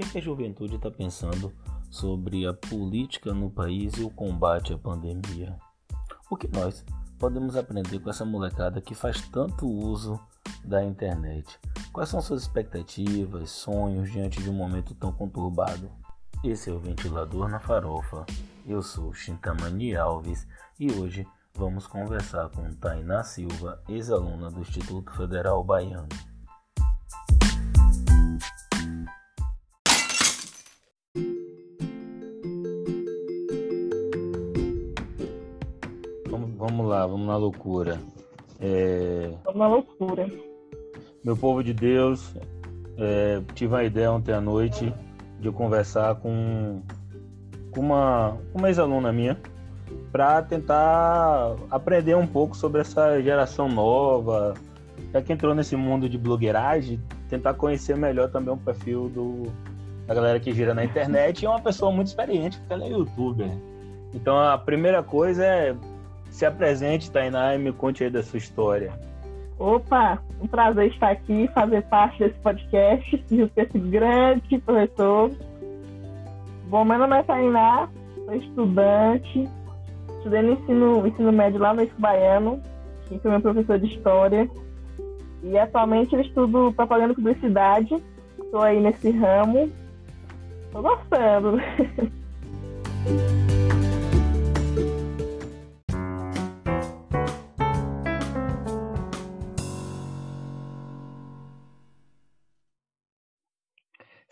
que, que a juventude está pensando sobre a política no país e o combate à pandemia? O que nós podemos aprender com essa molecada que faz tanto uso da internet? Quais são suas expectativas, sonhos diante de um momento tão conturbado? Esse é o Ventilador na Farofa. Eu sou Chintamani Alves e hoje vamos conversar com Tainá Silva, ex-aluna do Instituto Federal Baiano. Na loucura. É... Vamos na loucura. Meu povo de Deus, é, tive uma ideia ontem à noite de conversar com, com uma, uma ex-aluna minha para tentar aprender um pouco sobre essa geração nova, já que entrou nesse mundo de blogueiragem, tentar conhecer melhor também o perfil do, da galera que gira na internet. E é uma pessoa muito experiente, porque ela é youtuber. Então a primeira coisa é se apresente, Tainá, e me conte aí da sua história. Opa, um prazer estar aqui, fazer parte desse podcast, junto com esse grande professor. Bom, meu nome é Tainá, sou estudante, estudei no ensino, ensino médio lá no Esco Baiano, e sou meu professor de História. E atualmente eu estudo propaganda e publicidade, estou aí nesse ramo, estou gostando.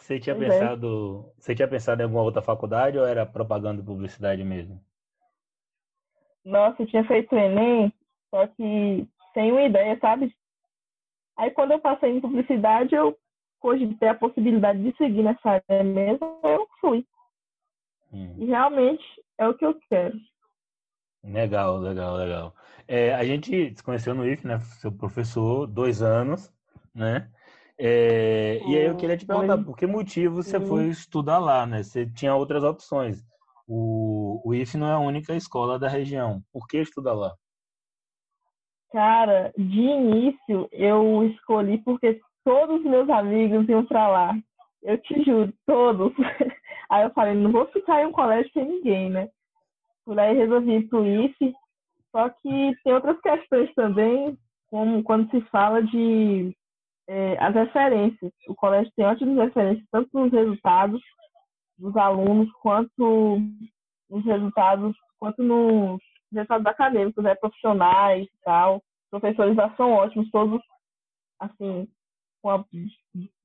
Você tinha é. pensado, você tinha pensado em alguma outra faculdade ou era propaganda e publicidade mesmo? Nossa, eu tinha feito o Enem, só que sem uma ideia, sabe? Aí quando eu passei em publicidade, eu cogitei a possibilidade de seguir nessa área mesmo, eu fui. Hum. E realmente é o que eu quero. Legal, legal, legal. É, a gente se conheceu no IF, né? Seu professor, dois anos, né? É, e aí eu queria te perguntar, por que motivo você foi estudar lá, né? Você tinha outras opções. O, o IF não é a única escola da região. Por que estudar lá? Cara, de início eu escolhi porque todos os meus amigos iam para lá. Eu te juro, todos. Aí eu falei, não vou ficar em um colégio sem ninguém, né? Por aí resolvi ir pro IF. Só que tem outras questões também, como quando se fala de é, as referências. O colégio tem ótimas referências, tanto nos resultados dos alunos, quanto nos resultados, quanto nos resultados acadêmicos, né, profissionais e tal. Os professores lá são ótimos, todos, assim, com a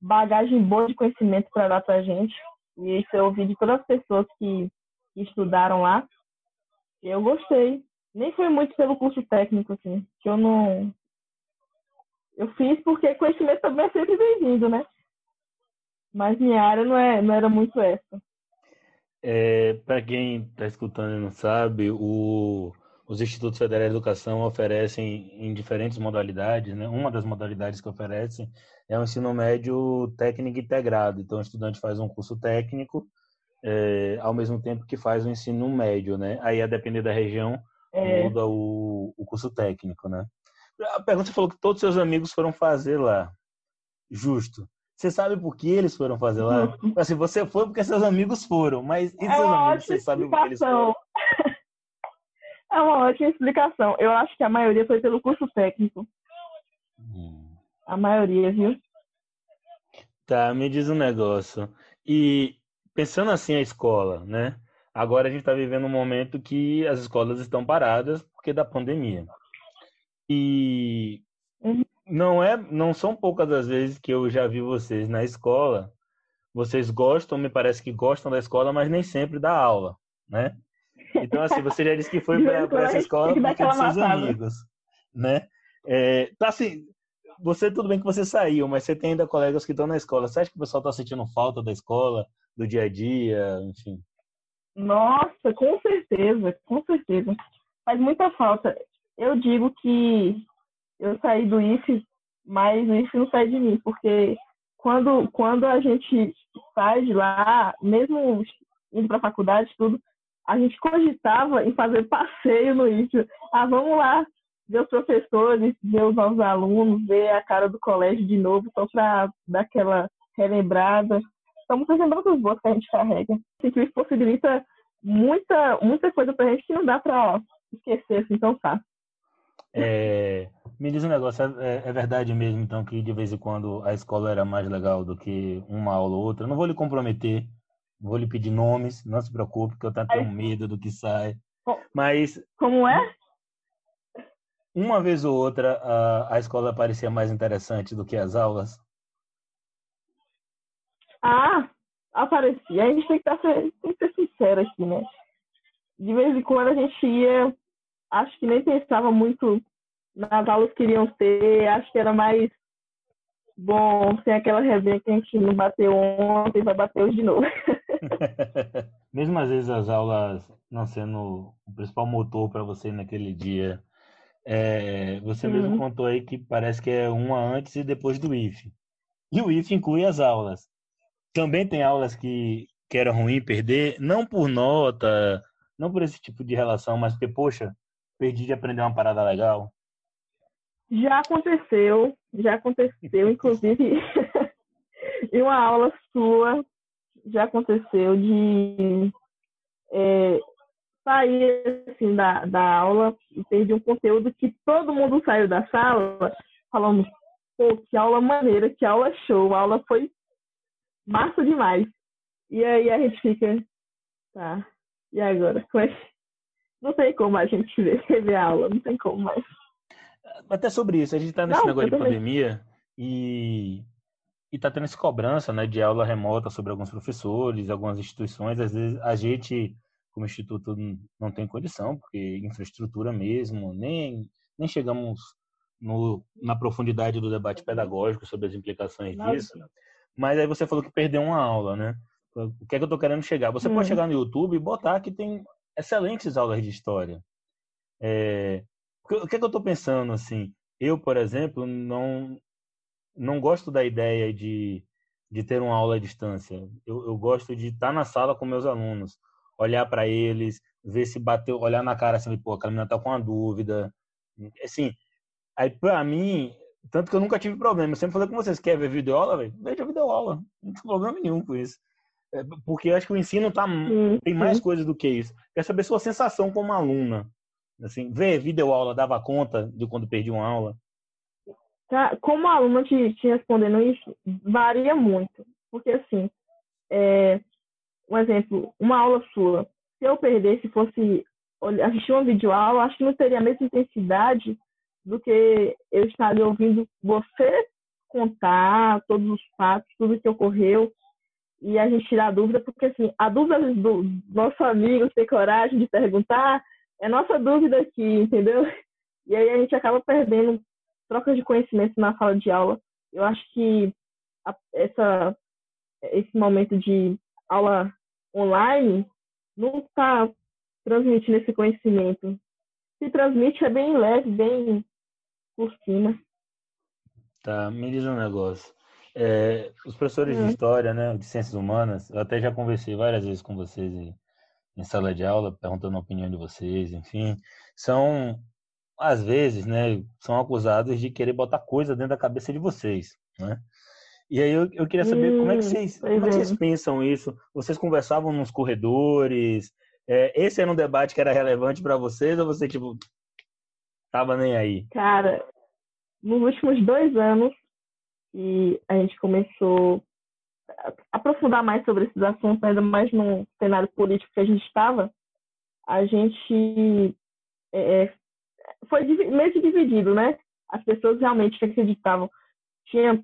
bagagem boa de conhecimento para dar para a gente. E isso eu ouvi de todas as pessoas que, que estudaram lá. Eu gostei. Nem foi muito pelo curso técnico, assim, que eu não, eu fiz porque conhecimento também é sempre bem-vindo, né? Mas minha área não, é, não era muito essa. É, Para quem está escutando e não sabe, o, os Institutos Federais de Educação oferecem em diferentes modalidades, né? Uma das modalidades que oferecem é o ensino médio técnico integrado. Então, o estudante faz um curso técnico é, ao mesmo tempo que faz o ensino médio, né? Aí, a depender da região, é. muda o, o curso técnico, né? A pergunta falou que todos seus amigos foram fazer lá. Justo. Você sabe por que eles foram fazer lá? Assim, você foi porque seus amigos foram, mas e é seus amigos, você sabe por que eles foram? É uma ótima explicação. Eu acho que a maioria foi pelo curso técnico. Hum. A maioria, viu? Tá, me diz um negócio. E pensando assim a escola, né? Agora a gente está vivendo um momento que as escolas estão paradas porque da pandemia. E uhum. não é, não são poucas as vezes que eu já vi vocês na escola. Vocês gostam, me parece que gostam da escola, mas nem sempre da aula, né? Então, assim, você já disse que foi para essa escola porque dos seus amigos, né? É, tá assim, você tudo bem que você saiu, mas você tem ainda colegas que estão na escola. Você acha que o pessoal está sentindo falta da escola, do dia a dia, enfim? Nossa, com certeza, com certeza. Faz muita falta eu digo que eu saí do IF, mas o IF não sai de mim, porque quando, quando a gente sai de lá, mesmo indo para a faculdade, tudo, a gente cogitava em fazer passeio no IF. Ah, vamos lá ver os professores, ver os novos alunos, ver a cara do colégio de novo, só para dar aquela relembrada. são muitas lembranças boas que a gente carrega. Assim, que isso possibilita muita, muita coisa pra gente que não dá pra esquecer assim tão fácil. É, me diz um negócio, é, é, verdade mesmo, então, que de vez em quando a escola era mais legal do que uma aula ou outra? não vou lhe comprometer, vou lhe pedir nomes, não se preocupe, que eu tenho é. medo do que sai. Mas. Como é? Uma vez ou outra, a, a escola parecia mais interessante do que as aulas? Ah, aparecia. A gente tem que, estar, tem que ser sincero aqui, né? De vez em quando a gente ia, acho que nem pensava muito nas aulas que iriam ter, acho que era mais bom sem aquela resenha que a gente não bateu ontem, vai bater hoje de novo. Mesmo às vezes as aulas não sendo o principal motor para você naquele dia, é, você uhum. mesmo contou aí que parece que é uma antes e depois do IF. E o IF inclui as aulas. Também tem aulas que, que era ruim perder, não por nota, não por esse tipo de relação, mas porque, poxa, perdi de aprender uma parada legal. Já aconteceu, já aconteceu, inclusive em uma aula sua, já aconteceu de é, sair assim, da, da aula e perdi um conteúdo que todo mundo saiu da sala falando, pô, que aula maneira, que aula show, a aula foi massa demais. E aí a gente fica, tá, e agora? Como é Não tem como a gente rever a aula, não tem como mais. Até sobre isso, a gente tá nesse não, negócio de também. pandemia e e tá tendo essa cobrança, né, de aula remota sobre alguns professores, algumas instituições, às vezes a gente como instituto não tem condição, porque infraestrutura mesmo, nem, nem chegamos no, na profundidade do debate pedagógico sobre as implicações disso. Mas aí você falou que perdeu uma aula, né? O que é que eu estou querendo chegar? Você hum. pode chegar no YouTube e botar que tem excelentes aulas de história. É, o que é que eu estou pensando, assim? Eu, por exemplo, não, não gosto da ideia de, de ter uma aula à distância. Eu, eu gosto de estar na sala com meus alunos olhar para eles, ver se bateu, olhar na cara assim, pô, aquela menina tá com uma dúvida. Assim, aí para mim, tanto que eu nunca tive problema. Eu sempre falei com vocês, quer ver videoaula, velho? Veja videoaula. Não tem problema nenhum com isso. É, porque eu acho que o ensino tá, tem mais coisas do que isso. Quer saber sua sensação como aluna. Assim, ver videoaula dava conta de quando perdi uma aula? Tá, como aluna te, te respondendo isso, varia muito. Porque assim, é, um exemplo, uma aula sua, se eu perdesse, fosse assistir uma videoaula, acho que não teria a mesma intensidade do que eu estar ali ouvindo você contar todos os fatos, tudo que ocorreu, e a gente tirar a dúvida, porque assim, a dúvida do nosso amigo ter coragem de perguntar é nossa dúvida aqui, entendeu? E aí a gente acaba perdendo troca de conhecimento na sala de aula. Eu acho que a, essa, esse momento de aula online não está transmitindo esse conhecimento. Se transmite é bem leve, bem por cima. Tá, me diz um negócio. É, os professores hum. de história, né, de ciências humanas, eu até já conversei várias vezes com vocês em, em sala de aula, perguntando a opinião de vocês, enfim, são às vezes, né, são acusados de querer botar coisa dentro da cabeça de vocês, né? E aí eu, eu queria saber hum, como, é que vocês, como é que vocês pensam isso? Vocês conversavam nos corredores? É, esse era um debate que era relevante para vocês ou você, tipo, tava nem aí? Cara, nos últimos dois anos e a gente começou a aprofundar mais sobre esses assuntos, ainda mais no cenário político que a gente estava, a gente é, é foi meio que dividido, né? As pessoas realmente acreditavam. Tinha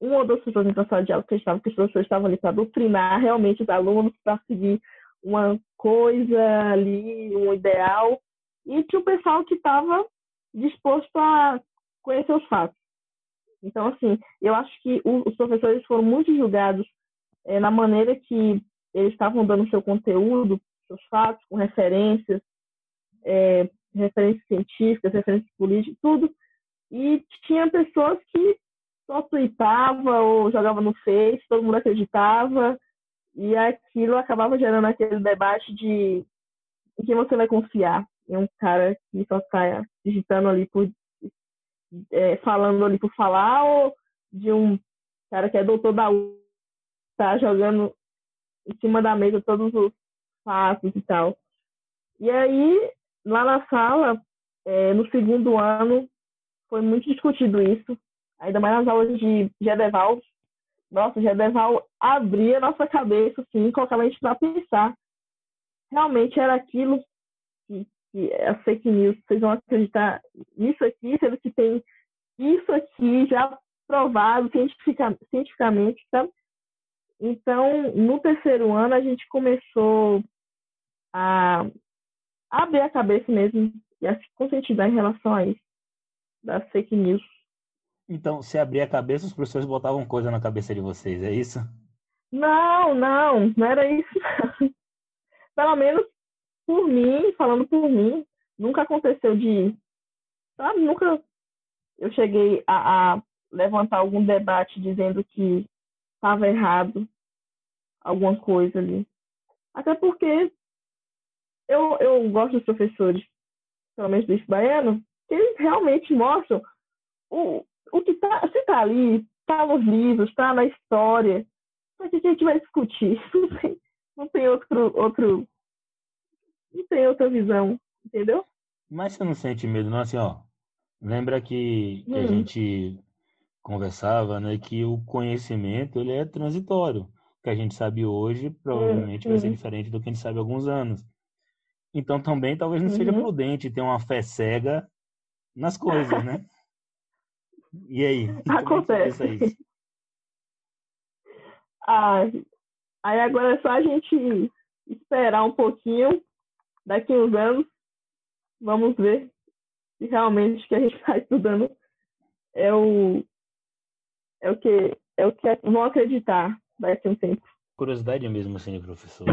uma ou duas pessoas em sala de aula que estavam, que os professores estavam ali para doutrinar realmente os alunos para seguir uma coisa ali, um ideal, e tinha o pessoal que estava disposto a conhecer os fatos. Então, assim, eu acho que os professores foram muito julgados é, na maneira que eles estavam dando seu conteúdo, seus fatos, com referências, é, referências científicas, referências políticas, tudo. E tinha pessoas que só tweetava ou jogava no Face, todo mundo acreditava, e aquilo acabava gerando aquele debate de em quem você vai confiar. Em um cara que só está digitando ali por. É, falando ali por falar, ou de um cara que é doutor da tá jogando em cima da mesa todos os fatos e tal. E aí, lá na sala, é, no segundo ano, foi muito discutido isso, ainda mais nas aulas de Gedeval. Nossa, Gedeval abria nossa cabeça, assim, colocava a gente para pensar. Realmente era aquilo que, que é fake news, vocês vão acreditar nisso aqui, sendo que tem isso aqui já provado cientificamente, sabe? Então, no terceiro ano, a gente começou a abrir a cabeça mesmo e a se conscientizar em relação a isso, das fake news. Então, se abrir a cabeça, os professores botavam coisa na cabeça de vocês, é isso? Não, não, não era isso. Pelo menos por mim, falando por mim, nunca aconteceu de. Sabe, nunca eu cheguei a, a levantar algum debate dizendo que estava errado alguma coisa ali. Até porque eu, eu gosto dos professores, pelo menos do baiano, que eles realmente mostram o, o que está se tá ali, está nos livros, está na história. Que a gente vai discutir. Não tem outro, outro. Não tem outra visão, entendeu? Mas você não sente medo, não? Assim, ó. Lembra que, que hum. a gente conversava, né? Que o conhecimento ele é transitório. O que a gente sabe hoje provavelmente hum. vai ser uhum. diferente do que a gente sabe há alguns anos. Então também talvez não seja uhum. prudente ter uma fé cega nas coisas, né? E aí? Acontece. Ah, aí agora é só a gente esperar um pouquinho, daqui uns anos, vamos ver se realmente o que a gente está estudando é o é o que é o que vão acreditar daqui a um tempo. Curiosidade mesmo, assim, professor.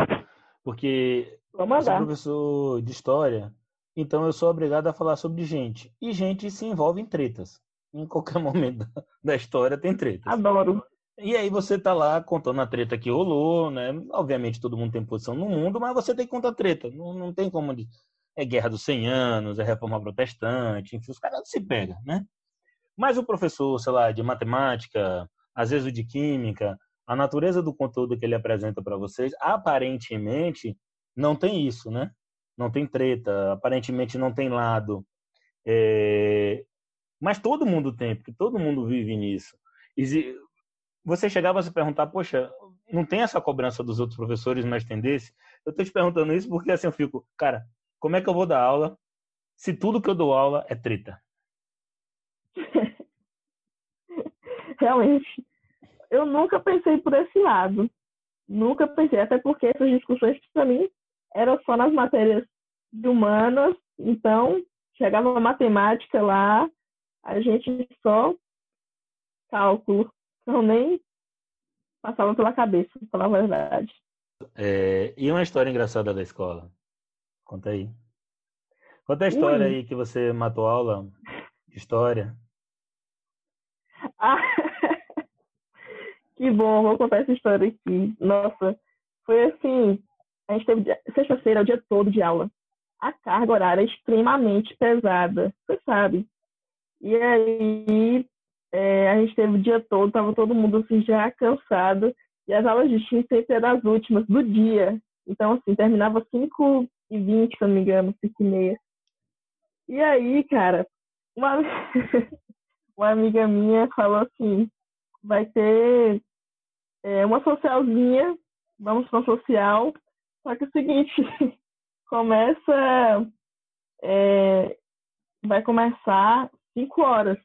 Porque Vamos eu sou professor de história, então eu sou obrigado a falar sobre gente. E gente se envolve em tretas. Em qualquer momento da história tem tretas. Adoro. E aí você tá lá contando a treta que rolou, né? Obviamente todo mundo tem posição no mundo, mas você tem que contar treta. Não, não tem como... De... É Guerra dos 100 Anos, é Reforma Protestante, enfim, os caras se pegam, né? Mas o professor, sei lá, de matemática, às vezes o de química, a natureza do conteúdo que ele apresenta para vocês, aparentemente, não tem isso, né? Não tem treta, aparentemente não tem lado. É... Mas todo mundo tem, porque todo mundo vive nisso. Você chegava a se perguntar, poxa, não tem essa cobrança dos outros professores, tem desse? Eu estou te perguntando isso porque assim eu fico, cara, como é que eu vou dar aula se tudo que eu dou aula é treta? Realmente, eu nunca pensei por esse lado. Nunca pensei, até porque essas discussões, para mim, eram só nas matérias de humanas, então chegava a matemática lá, a gente só cálculo, então nem passava pela cabeça, pra falar a verdade. É, e uma história engraçada da escola? Conta aí. Conta a história Ui. aí que você matou aula de história. Ah, que bom, vou contar essa história aqui. Nossa, foi assim, a gente teve sexta-feira o dia todo de aula. A carga horária é extremamente pesada, você sabe. E aí é, a gente teve o dia todo, tava todo mundo assim já cansado. E as aulas de Steam sempre eram as últimas do dia. Então, assim, terminava 5 e 20, se não me engano, 5 e meia. E aí, cara, uma, uma amiga minha falou assim, vai ter é, uma socialzinha, vamos para social, só que é o seguinte, começa. É, vai começar 5 horas.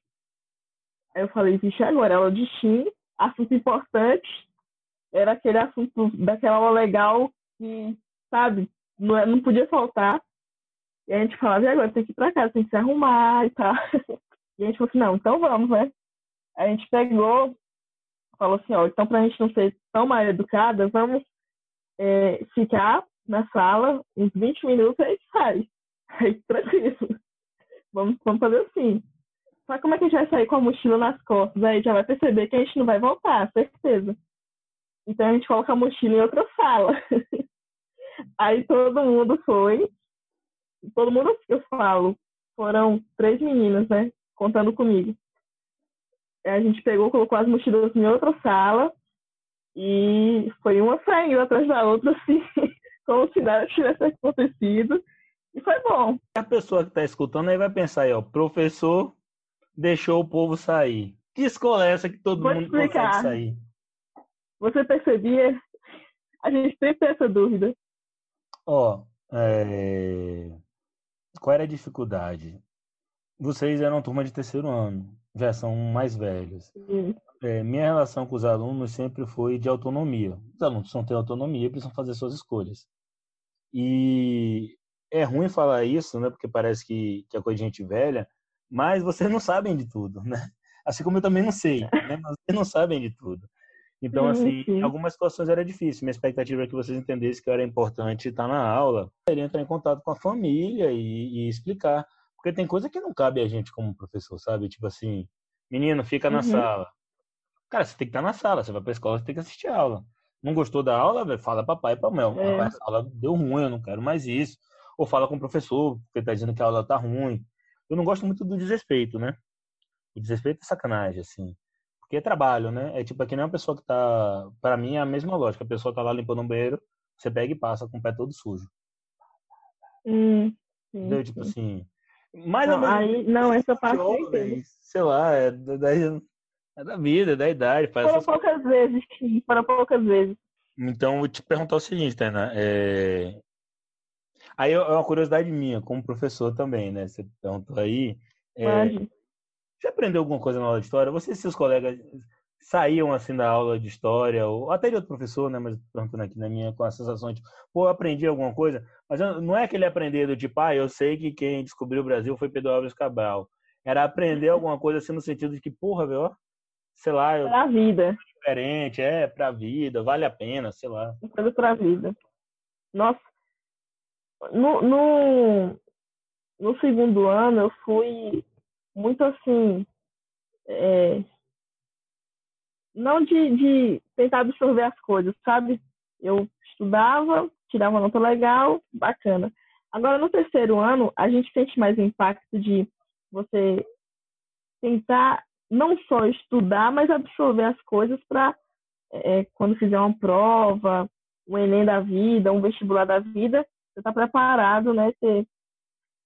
Aí eu falei, vixe, agora aula de Shin, assunto importante. Era aquele assunto daquela aula legal que, sabe, não, é, não podia faltar. E a gente falava, e agora tem que ir pra casa, tem que se arrumar e tal. E a gente falou assim, não, então vamos, né? A gente pegou, falou assim, ó, então pra gente não ser tão mal educada, vamos é, ficar na sala uns 20 minutos e aí sai. Aí, tranquilo. Vamos, vamos fazer assim. Só como é que a gente vai sair com a mochila nas costas? Aí já vai perceber que a gente não vai voltar, certeza. Então a gente coloca a mochila em outra sala. aí todo mundo foi. Todo mundo, eu falo, foram três meninas, né? Contando comigo. A gente pegou, colocou as mochilas em outra sala E foi uma saindo atrás da outra, assim, como se nada tivesse acontecido. E foi bom. A pessoa que está escutando aí vai pensar aí, ó, professor deixou o povo sair. Que escola é essa que todo Vou mundo explicar. consegue sair? Você percebia? A gente sempre tem essa dúvida. Ó, é... qual era a dificuldade? Vocês eram turma de terceiro ano, já são mais velhos. É, minha relação com os alunos sempre foi de autonomia. Os alunos precisam ter autonomia, precisam fazer suas escolhas. E é ruim falar isso, né? Porque parece que, que é coisa de gente velha, mas vocês não sabem de tudo, né? Assim como eu também não sei, né? Mas vocês não sabem de tudo. Então, assim, em algumas situações era difícil. Minha expectativa é que vocês entendessem que era importante estar na aula, ele entrar em contato com a família e, e, explicar. Porque tem coisa que não cabe a gente como professor, sabe? Tipo assim, menino, fica na uhum. sala. Cara, você tem que estar na sala, você vai pra escola, você tem que assistir a aula. Não gostou da aula, véio, fala papai e pra mel. É. A aula deu ruim, eu não quero mais isso. Ou fala com o professor, porque tá dizendo que a aula tá ruim. Eu não gosto muito do desrespeito, né? O desrespeito é sacanagem, assim. Porque é trabalho, né? É tipo, aqui nem uma pessoa que tá. Para mim é a mesma lógica. A pessoa tá lá limpando um banheiro, você pega e passa com o pé todo sujo. Hum, sim, Entendeu? Tipo assim. Mas não, aí, não essa parte é Sei lá, é da, é da vida, é da idade. Faz foram poucas coisas. vezes, sim, foram poucas vezes. Então, vou te perguntar o seguinte, Tainá. É... Aí é uma curiosidade minha, como professor também, né? Você perguntou aí. É... Você aprendeu alguma coisa na aula de história? Você e seus colegas saíam assim da aula de história, ou até de outro professor, né? Mas perguntando aqui na minha, com a sensação de, pô, eu aprendi alguma coisa, mas não é aquele aprender do tipo, ah, eu sei que quem descobriu o Brasil foi Pedro Álvares Cabral. Era aprender alguma coisa assim no sentido de que, porra, velho, sei lá. Eu... Pra vida. Diferente, é, pra vida, vale a pena, sei lá. Coisa pra vida. Nossa. No, no, no segundo ano eu fui muito assim. É, não de, de tentar absorver as coisas, sabe? Eu estudava, tirava nota legal, bacana. Agora, no terceiro ano, a gente sente mais impacto de você tentar não só estudar, mas absorver as coisas para, é, quando fizer uma prova, um Enem da vida, um vestibular da vida, você está preparado, né? Ter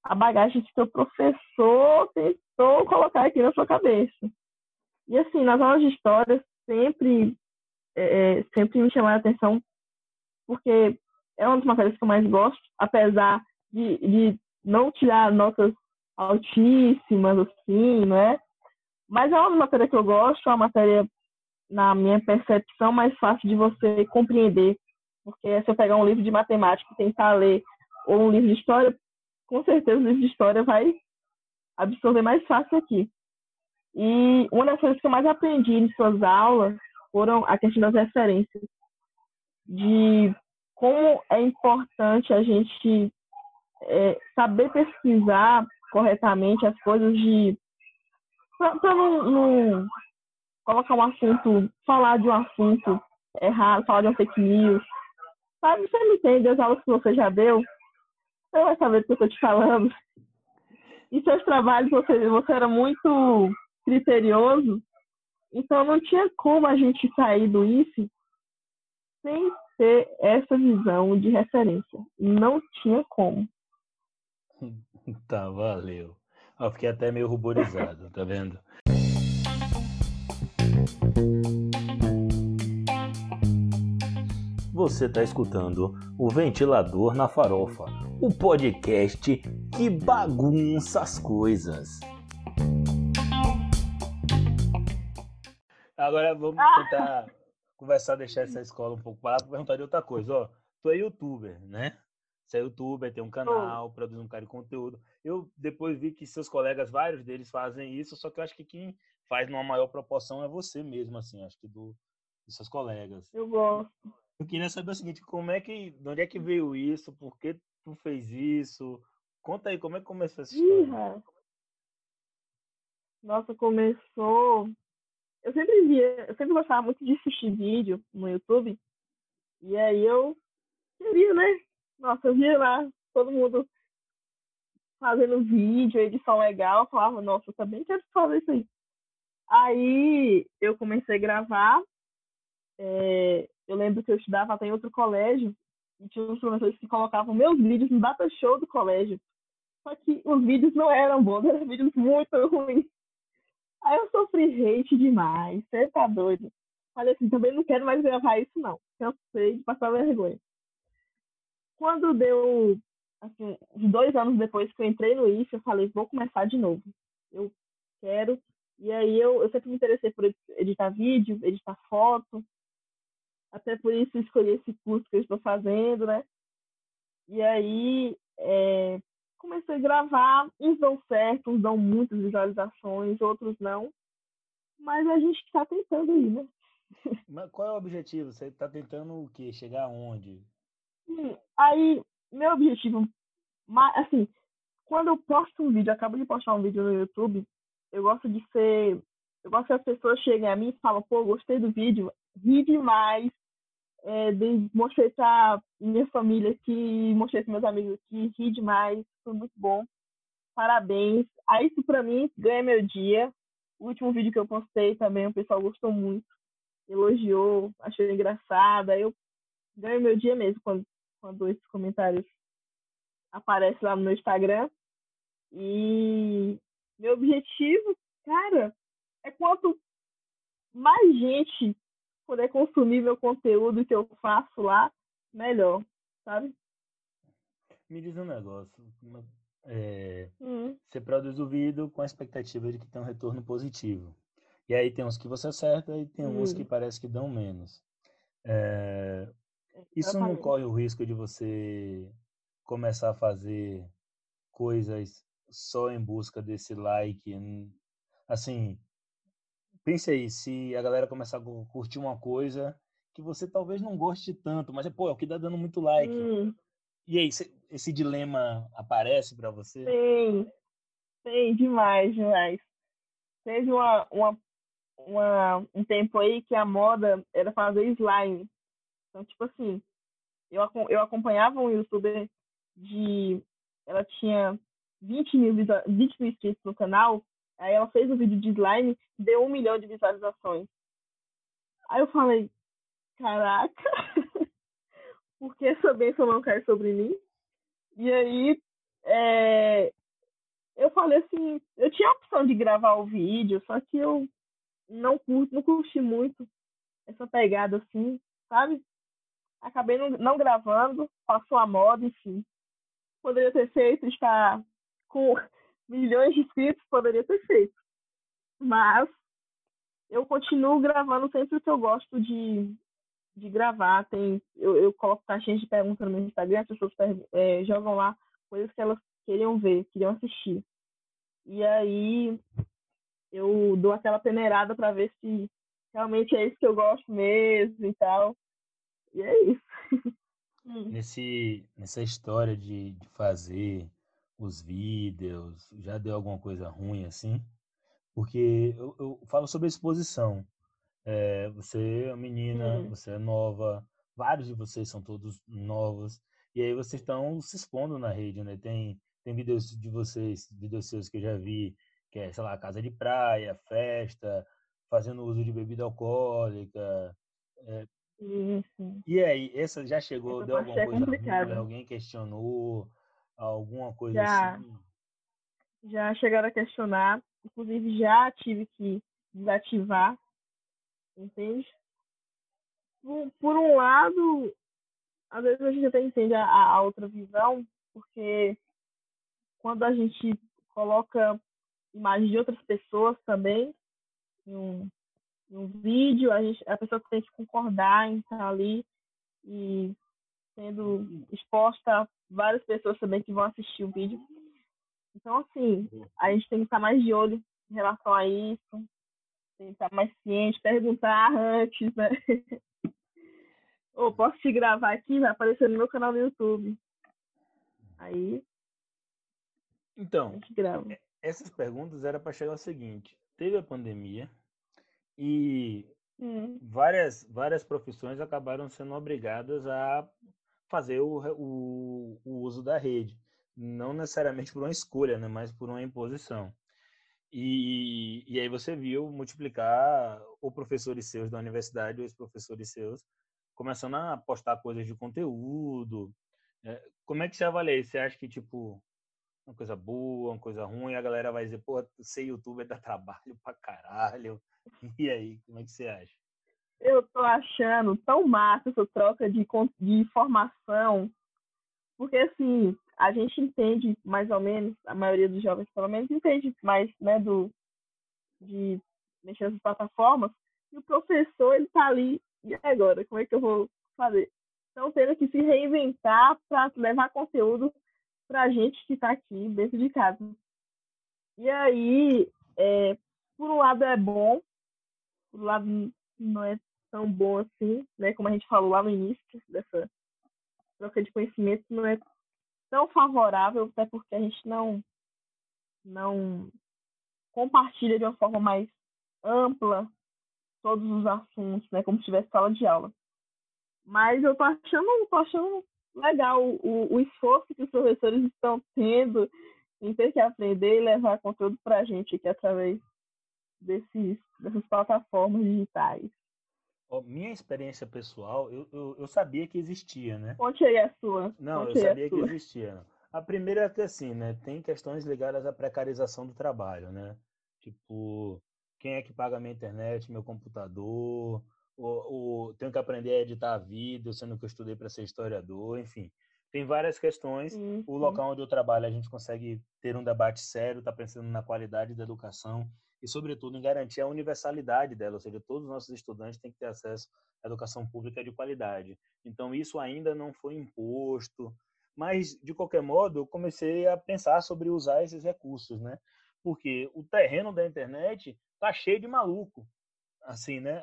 a bagagem que seu professor tentou colocar aqui na sua cabeça. E assim, nas aulas de história sempre, é, é, sempre me chamaram a atenção, porque é uma das matérias que eu mais gosto, apesar de, de não tirar notas altíssimas, assim, né? Mas é uma matéria que eu gosto, é uma matéria, na minha percepção, mais fácil de você compreender. Porque se eu pegar um livro de matemática e tentar ler, ou um livro de história, com certeza o livro de história vai absorver mais fácil aqui. E uma das coisas que eu mais aprendi em suas aulas foram a questão das referências. De como é importante a gente é, saber pesquisar corretamente as coisas de para não, não, colocar um assunto, falar de um assunto errado, falar de uma fake news. Sabe, você me entende, as aulas que você já deu, você vai saber do que eu estou te falando. E seus trabalhos, você, você era muito criterioso, então não tinha como a gente sair do IFE sem ter essa visão de referência. Não tinha como. Tá, valeu. Eu fiquei até meio ruborizado, tá vendo? Você está escutando o Ventilador na Farofa, o podcast que bagunça as coisas. Agora vamos tentar conversar, deixar essa escola um pouco parada para perguntar de outra coisa. Ó, tu é youtuber, né? Você é youtuber, tem um canal, oh. produz um cara de conteúdo. Eu depois vi que seus colegas, vários deles fazem isso, só que eu acho que quem faz numa maior proporção é você mesmo, assim, acho que do, dos seus colegas. Eu gosto. Eu queria saber o seguinte, como é que, de onde é que veio isso? Por que tu fez isso? Conta aí, como é que começou essa história? Nossa, começou. Eu sempre via, eu sempre gostava muito de assistir vídeo no YouTube. E aí eu queria, né? Nossa, eu via lá todo mundo fazendo vídeo, edição legal. Eu falava, nossa, eu também quero fazer isso aí. Aí eu comecei a gravar. é, eu lembro que eu estudava até em outro colégio e tinha uns professores que colocavam meus vídeos no data show do colégio. Só que os vídeos não eram bons, eram vídeos muito ruins. Aí eu sofri hate demais, você tá doido. Falei assim, também não quero mais gravar isso não. Cansei de passar vergonha. Quando deu, assim, dois anos depois que eu entrei no IF, eu falei, vou começar de novo. Eu quero. E aí eu, eu sempre me interessei por editar vídeo, editar foto. Até por isso escolhi esse curso que eu estou fazendo, né? E aí é, comecei a gravar, uns dão certo, uns dão muitas visualizações, outros não. Mas a gente está tentando aí, né? Mas qual é o objetivo? Você está tentando o quê? Chegar aonde? Sim, aí, meu objetivo, assim, quando eu posto um vídeo, acabo de postar um vídeo no YouTube, eu gosto de ser. Eu gosto que as pessoas cheguem a mim e falam, pô, gostei do vídeo, ri demais, é, de, mostrei pra minha família aqui, mostrei para meus amigos aqui, ri demais, foi muito bom. Parabéns. Aí isso pra mim ganha meu dia. O último vídeo que eu postei também, o pessoal gostou muito, elogiou, achou engraçado. Aí eu ganho meu dia mesmo quando, quando esses comentários aparecem lá no meu Instagram. E meu objetivo, cara, é quanto mais gente puder consumir meu conteúdo que eu faço lá, melhor, sabe? Me diz um negócio. É, hum. Você produz o vídeo com a expectativa de que tem um retorno positivo. E aí tem uns que você acerta e tem hum. uns que parece que dão menos. É, isso não corre o risco de você começar a fazer coisas só em busca desse like? Assim, pense aí, se a galera começar a curtir uma coisa que você talvez não goste tanto, mas é, pô, é o que tá dando muito like. Hum. E aí, esse dilema aparece para você? Sim, sim, demais, demais. Teve uma, uma, uma, um tempo aí que a moda era fazer slime. Então, tipo assim, eu, eu acompanhava um youtuber de. Ela tinha 20 mil, 20 mil inscritos no canal Aí ela fez o um vídeo de slime, deu um milhão de visualizações. Aí eu falei, caraca, por que essa bênção não cai sobre mim? E aí, é, eu falei assim, eu tinha a opção de gravar o vídeo, só que eu não curto, não curti muito essa pegada assim, sabe? Acabei não, não gravando, passou a moda, enfim. Poderia ter feito, estar com milhões de inscritos, poderia ter feito. Mas eu continuo gravando sempre o que eu gosto de, de gravar. Tem, eu, eu coloco caixinhas de perguntas no meu Instagram, as pessoas é, jogam lá coisas que elas queriam ver, queriam assistir. E aí eu dou aquela peneirada para ver se realmente é isso que eu gosto mesmo e tal. E é isso. Nesse, nessa história de, de fazer os vídeos? Já deu alguma coisa ruim assim? Porque eu, eu falo sobre exposição. É, você é menina, uhum. você é nova, vários de vocês são todos novos, e aí vocês estão se expondo na rede, né? Tem, tem vídeos de vocês, vídeos seus que eu já vi, que é, sei lá, casa de praia, festa, fazendo uso de bebida alcoólica. É, Isso. E aí, essa já chegou, Essa deu alguma é coisa ruim, alguém questionou, alguma coisa já, assim? Já chegaram a questionar, inclusive já tive que desativar, entende? Por, por um lado, às vezes a gente até entende a, a outra visão, porque quando a gente coloca imagens de outras pessoas também em um, em um vídeo, a, gente, a pessoa tem que concordar em estar ali e sendo exposta várias pessoas também que vão assistir o vídeo. Então, assim, a gente tem que estar mais de olho em relação a isso, tem que estar mais ciente, perguntar antes, né? Ou posso te gravar aqui, vai aparecer no meu canal do YouTube. Aí. Então, essas perguntas eram para chegar ao seguinte: teve a pandemia e hum. várias, várias profissões acabaram sendo obrigadas a fazer o, o, o uso da rede. Não necessariamente por uma escolha, né, mas por uma imposição. E, e aí você viu multiplicar ou professores seus da universidade os professores seus começando a postar coisas de conteúdo. É, como é que você avalia isso? Você acha que, tipo, uma coisa boa, uma coisa ruim, a galera vai dizer, pô, ser youtuber dá trabalho pra caralho. E aí, como é que você acha? Eu tô achando tão massa essa troca de, de informação, porque assim, a gente entende mais ou menos, a maioria dos jovens pelo menos entende mais, né, do de mexer nas plataformas, e o professor, ele tá ali, e agora, como é que eu vou fazer? Então, tendo que se reinventar para levar conteúdo para a gente que está aqui dentro de casa. E aí, é, por um lado é bom, por um lado não é tão bom assim, né? Como a gente falou lá no início dessa troca de conhecimento, não é tão favorável, até porque a gente não não compartilha de uma forma mais ampla todos os assuntos, né? Como se tivesse sala de aula. Mas eu tô achando, tô achando legal o, o esforço que os professores estão tendo em ter que aprender e levar conteúdo para a gente aqui através desses, dessas plataformas digitais. Oh, minha experiência pessoal, eu, eu, eu, sabia que existia, né? Conte aí a sua. Não, Conte eu sabia que existia. A primeira é que, assim, né? Tem questões ligadas à precarização do trabalho, né? Tipo, quem é que paga minha internet, meu computador, o, o, tenho que aprender a editar vídeo, sendo que eu estudei para ser historiador, enfim. Tem várias questões. Uhum. O local onde eu trabalho, a gente consegue ter um debate sério, está pensando na qualidade da educação e, sobretudo, em garantir a universalidade dela, ou seja, todos os nossos estudantes têm que ter acesso à educação pública de qualidade. Então, isso ainda não foi imposto, mas, de qualquer modo, eu comecei a pensar sobre usar esses recursos, né? Porque o terreno da internet tá cheio de maluco, assim, né?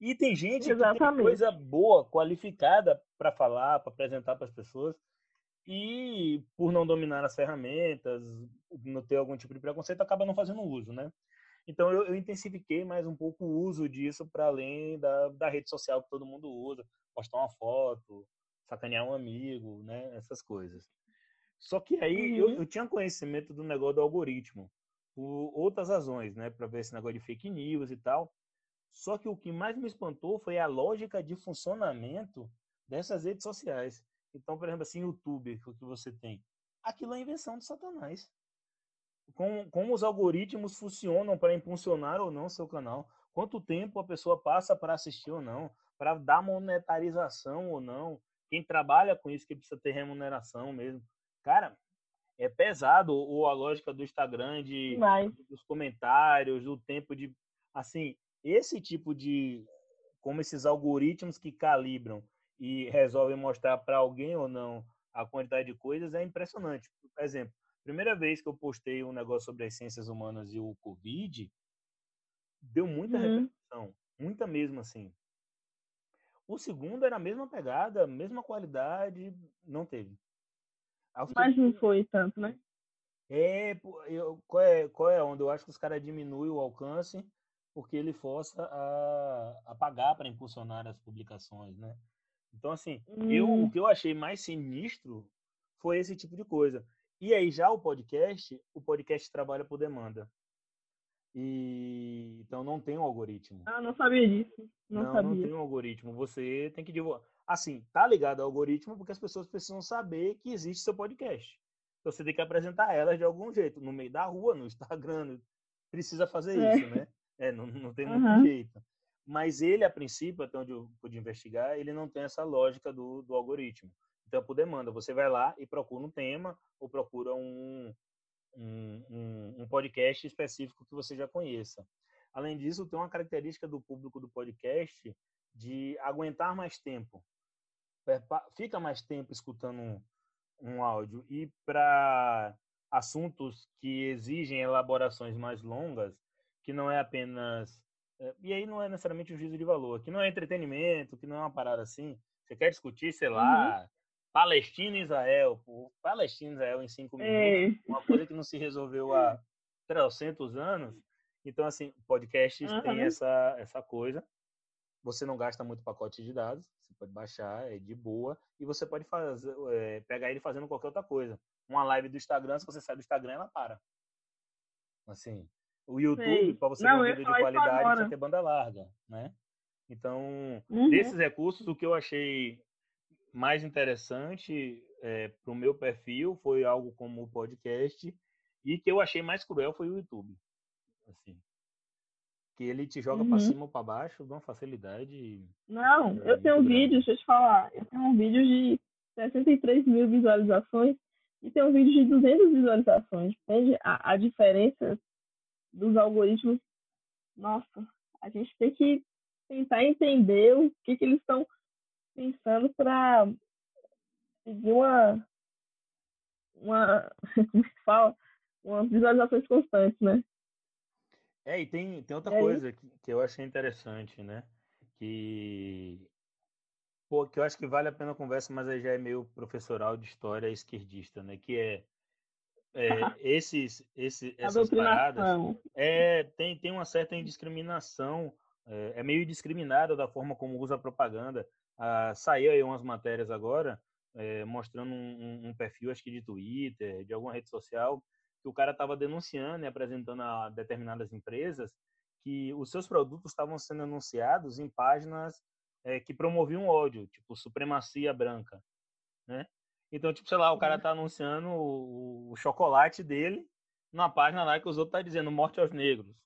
E tem gente Exatamente. que tem coisa boa, qualificada para falar, para apresentar para as pessoas, e por não dominar as ferramentas, não ter algum tipo de preconceito, acaba não fazendo uso, né? Então eu, eu intensifiquei mais um pouco o uso disso para além da, da rede social que todo mundo usa, postar uma foto, sacanear um amigo, né? Essas coisas. Só que aí uhum. eu, eu tinha conhecimento do negócio do algoritmo, por outras razões, né? Para ver esse negócio de fake news e tal. Só que o que mais me espantou foi a lógica de funcionamento dessas redes sociais. Então, por exemplo, assim, YouTube, o que você tem. Aquilo é invenção de Satanás. Como, como os algoritmos funcionam para impulsionar ou não seu canal. Quanto tempo a pessoa passa para assistir ou não. Para dar monetarização ou não. Quem trabalha com isso que precisa ter remuneração mesmo. Cara, é pesado. Ou a lógica do Instagram, de, dos comentários, do tempo de. Assim, esse tipo de como esses algoritmos que calibram e resolvem mostrar para alguém ou não a quantidade de coisas é impressionante. Por exemplo, primeira vez que eu postei um negócio sobre as ciências humanas e o Covid, deu muita uhum. repercussão, muita mesmo assim. O segundo era a mesma pegada, mesma qualidade, não teve. Mas não foi tanto, né? É, eu, qual é, qual é onde eu acho que os caras diminuem o alcance porque ele força a, a pagar para impulsionar as publicações, né? Então, assim, hum. eu, o que eu achei mais sinistro foi esse tipo de coisa. E aí, já o podcast, o podcast trabalha por demanda. E então não tem um algoritmo. Ah, não sabia disso. Não, não, sabia. não tem um algoritmo. Você tem que divulgar. Assim, tá ligado ao algoritmo porque as pessoas precisam saber que existe seu podcast. Então você tem que apresentar elas de algum jeito, no meio da rua, no Instagram. Precisa fazer é. isso, né? É, não, não tem muito uhum. jeito. Mas ele, a princípio, até onde eu pude investigar, ele não tem essa lógica do, do algoritmo. Então, por demanda. Você vai lá e procura um tema ou procura um, um, um, um podcast específico que você já conheça. Além disso, tem uma característica do público do podcast de aguentar mais tempo. Fica mais tempo escutando um, um áudio. E para assuntos que exigem elaborações mais longas, que não é apenas. Eh, e aí não é necessariamente um juízo de valor, que não é entretenimento, que não é uma parada assim. Você quer discutir, sei lá, uhum. Palestina e Israel, pô, Palestina e Israel em cinco minutos, uma coisa que não se resolveu há 300 anos. Então, assim, podcasts uhum. tem essa, essa coisa. Você não gasta muito pacote de dados, você pode baixar, é de boa, e você pode fazer, é, pegar ele fazendo qualquer outra coisa. Uma live do Instagram, se você sai do Instagram, ela para. Assim, O YouTube, para você Não, ver um vídeo de qualidade, precisa ter banda larga, né? Então, uhum. desses recursos, o que eu achei mais interessante é, para o meu perfil foi algo como o podcast e que eu achei mais cruel foi o YouTube. Assim, que ele te joga uhum. para cima ou para baixo de uma facilidade. Não, é, eu tenho um vídeo, deixa eu te falar, eu tenho um vídeo de 63 mil visualizações e tem um vídeo de 200 visualizações. Entende? A, a diferença dos algoritmos, nossa, a gente tem que tentar entender o que, que eles estão pensando para seguir uma, uma, como se fala, uma visualizações constantes, né? É, e tem, tem outra é coisa que, que eu achei interessante, né? Que, pô, que eu acho que vale a pena a conversa, mas aí já é meio professoral de história esquerdista, né? Que é, é esses, esses, essas paradas é, tem, tem uma certa indiscriminação, é, é meio discriminada da forma como usa a propaganda. Ah, saiu aí umas matérias agora é, mostrando um, um, perfil, acho que de Twitter, de alguma rede social, que o cara estava denunciando e apresentando a determinadas empresas que os seus produtos estavam sendo anunciados em páginas é, que promoviam ódio, tipo supremacia branca, né? Então, tipo, sei lá, o cara tá anunciando o, o chocolate dele numa página lá que os outros tá dizendo morte aos negros.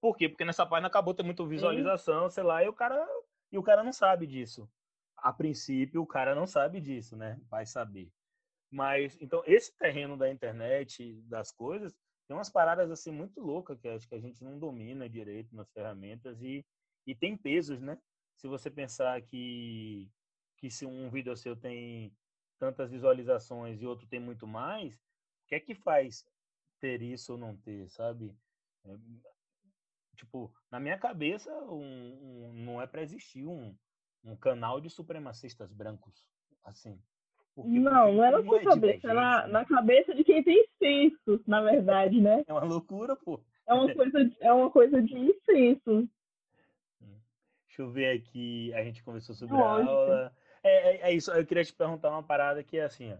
Por quê? Porque nessa página acabou ter muita visualização, sei lá, e o cara e o cara não sabe disso. A princípio, o cara não sabe disso, né? Vai saber. Mas, então, esse terreno da internet, das coisas, tem umas paradas assim muito loucas que acho que a gente não domina direito nas ferramentas e, e tem pesos, né? Se você pensar que, que se um vídeo seu tem tantas visualizações e outro tem muito mais, o que é que faz ter isso ou não ter, sabe? Tipo, na minha cabeça, um, um, não é para existir um, um canal de supremacistas brancos, assim. Porque, não, não é na sua cabeça, é na, na cabeça de quem tem senso, na verdade, né? É uma loucura, pô. É uma coisa, é uma coisa de insenso. Hum. Deixa eu ver aqui, a gente conversou sobre Lógico. a aula. É, é, é, isso, eu queria te perguntar uma parada que é assim, ó.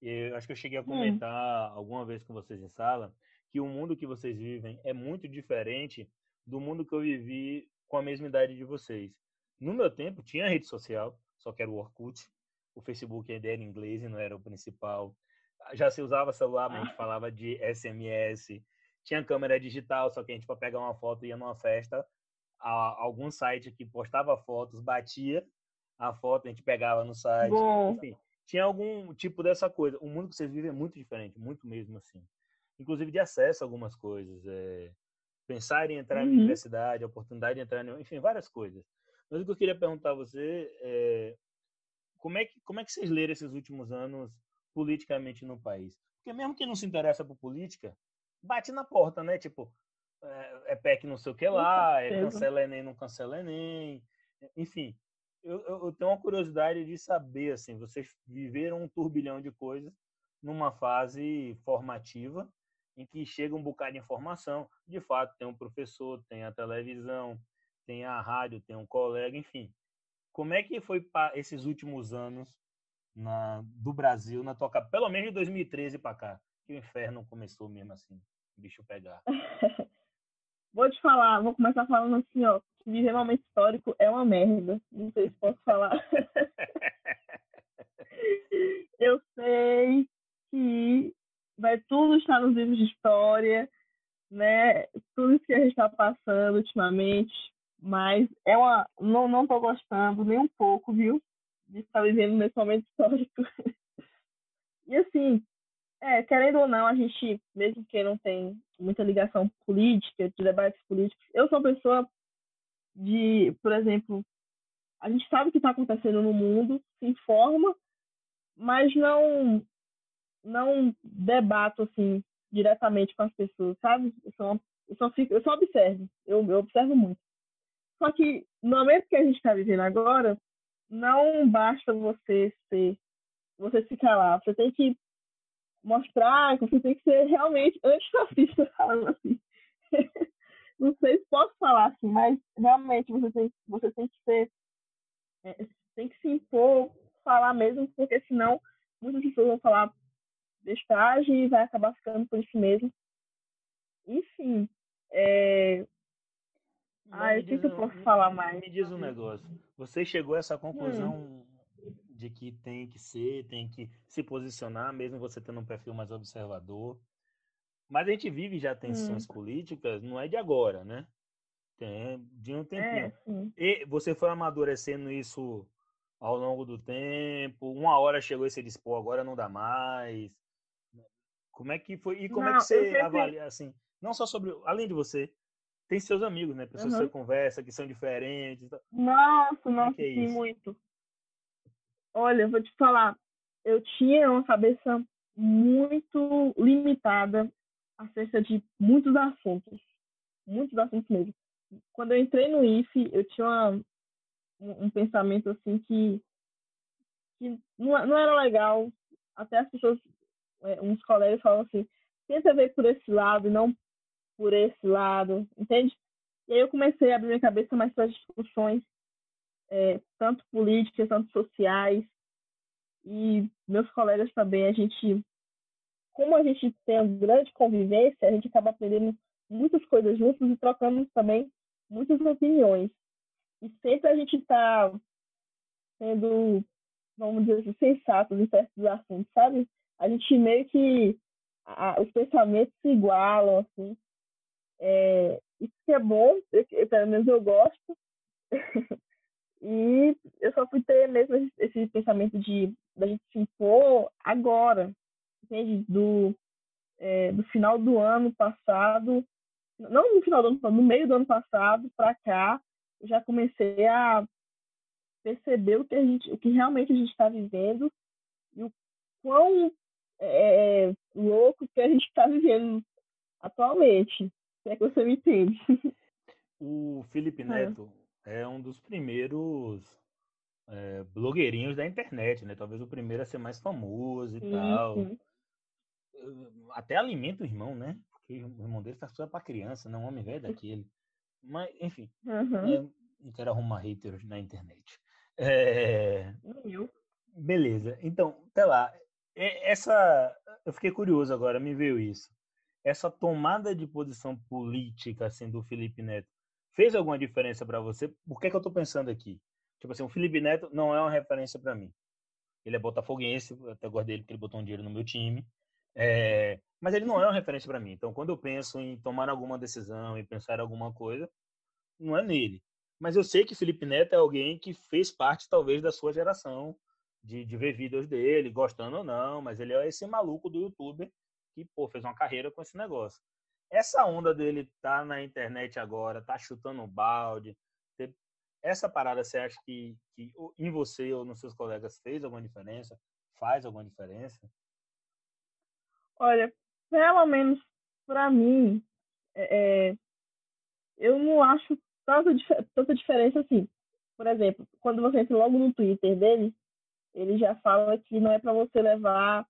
Eu acho que eu cheguei a hum. comentar hum. alguma vez com vocês em sala que o mundo que vocês vivem é muito diferente do mundo que eu vivi com a mesma idade de vocês. No meu tempo, tinha rede social, só que era o Orkut. O Facebook ainda era inglês e não era o principal. Já se usava celular, mas a gente falava de SMS. Tinha câmera digital, só que a gente, para pegar uma foto, ia numa festa. algum site que postava fotos, batia a foto, a gente pegava no site. Bom. Enfim, tinha algum tipo dessa coisa. O mundo que vocês vivem é muito diferente, muito mesmo assim. Inclusive de acesso a algumas coisas. É... Pensar em entrar uhum. na universidade, a oportunidade de entrar, em... enfim, várias coisas. Mas o que eu queria perguntar a você é como é que, como é que vocês leram esses últimos anos politicamente no país? Porque mesmo quem não se interessa por política, bate na porta, né? Tipo, é, é PEC não sei o que lá, é cancela Enem, não cancela Enem. Enfim, eu, eu, tenho uma curiosidade de saber, assim, vocês viveram um turbilhão de coisas numa fase formativa em que chega um bocado de informação. De fato, tem um professor, tem a televisão, tem a rádio, tem um colega, enfim. Como é que foi esses últimos anos na, do Brasil na toca, pelo menos de 2013 para cá, que o inferno começou mesmo assim, o bicho pegar? vou te falar, vou começar falando assim, ó, que viver momento histórico é uma merda. Não sei se posso falar. Eu sei que vai tudo estar nos livros de história, né? Tudo isso que a gente está passando ultimamente mas é uma. Não, não tô gostando nem um pouco, viu? De estar vivendo nesse momento histórico. e assim, é, querendo ou não, a gente, mesmo que não tem muita ligação política, de debates políticos, eu sou uma pessoa de, por exemplo, a gente sabe o que está acontecendo no mundo, se informa, mas não não debato assim diretamente com as pessoas, sabe? Eu só, eu só, fico, eu só observo, eu, eu observo muito. Só que no momento que a gente está vivendo agora, não basta você ser, você se calar. Você tem que mostrar você tem que ser realmente antifascista, falando assim. não sei se posso falar assim, mas realmente você tem, você tem que ser, é, tem que se impor, falar mesmo, porque senão muitas pessoas vão falar bestagem e vai acabar ficando por isso mesmo. enfim, é... Ah, o que, eu posso falar mais? Me diz um negócio. Você chegou a essa conclusão hum. de que tem que ser, tem que se posicionar, mesmo você tendo um perfil mais observador. Mas a gente vive já tensões hum. políticas, não é de agora, né? Tem de um tempinho. É, e você foi amadurecendo isso ao longo do tempo? Uma hora chegou esse disse, pô, agora não dá mais. Como é que foi? E como não, é que você sempre... avalia, assim, não só sobre, além de você, tem seus amigos, né? Pessoas uhum. que você conversa, que são diferentes. Nossa, nossa, é sim, muito. Olha, eu vou te falar, eu tinha uma cabeça muito limitada acerca de muitos assuntos. Muitos assuntos mesmo. Quando eu entrei no IFE, eu tinha uma, um, um, pensamento assim que, que não, não era legal. Até as pessoas, é, uns colegas falam assim, tenta ver por esse lado e não por esse lado, entende? E aí eu comecei a abrir minha cabeça mais para as discussões, é, tanto políticas, tanto sociais, e meus colegas também, a gente, como a gente tem uma grande convivência, a gente acaba aprendendo muitas coisas juntos e trocando também muitas opiniões. E sempre a gente está sendo, vamos dizer assim, sensatos em certos assuntos, sabe? A gente meio que a, os pensamentos se igualam, assim. É, isso que é bom, eu, pelo menos eu gosto. e eu só fui ter mesmo esse pensamento de da gente se impor agora, entende? Do, é, do final do ano passado, não no final do ano, no meio do ano passado para cá, eu já comecei a perceber o que a gente, o que realmente a gente está vivendo e o quão é, é, louco que a gente está vivendo atualmente. Se é que você me entende. O Felipe é. Neto é, é um dos primeiros é, blogueirinhos da internet, né? Talvez o primeiro a ser mais famoso e tal. Até alimenta o irmão, né? Porque o irmão dele tá só pra criança, não um homem velho daquele. Mas, enfim, uhum. é, não quero arrumar haters na internet. É... Beleza. Então, até lá. Essa. Eu fiquei curioso agora, me veio isso essa tomada de posição política assim do Felipe Neto fez alguma diferença para você? Por que, que eu estou pensando aqui? Tipo assim, o Felipe Neto não é uma referência para mim. Ele é botafoguense, eu até guardei ele porque ele botou um dinheiro no meu time. É... mas ele não é uma referência para mim. Então, quando eu penso em tomar alguma decisão, em pensar em alguma coisa, não é nele. Mas eu sei que Felipe Neto é alguém que fez parte, talvez, da sua geração, de, de ver vídeos dele, gostando ou não, mas ele é esse maluco do youtuber que, pô, fez uma carreira com esse negócio. Essa onda dele tá na internet agora, tá chutando o balde. Essa parada, você acha que, que em você ou nos seus colegas fez alguma diferença? Faz alguma diferença? Olha, pelo menos para mim, é, é, eu não acho tanta, tanta diferença assim. Por exemplo, quando você entra logo no Twitter dele, ele já fala que não é para você levar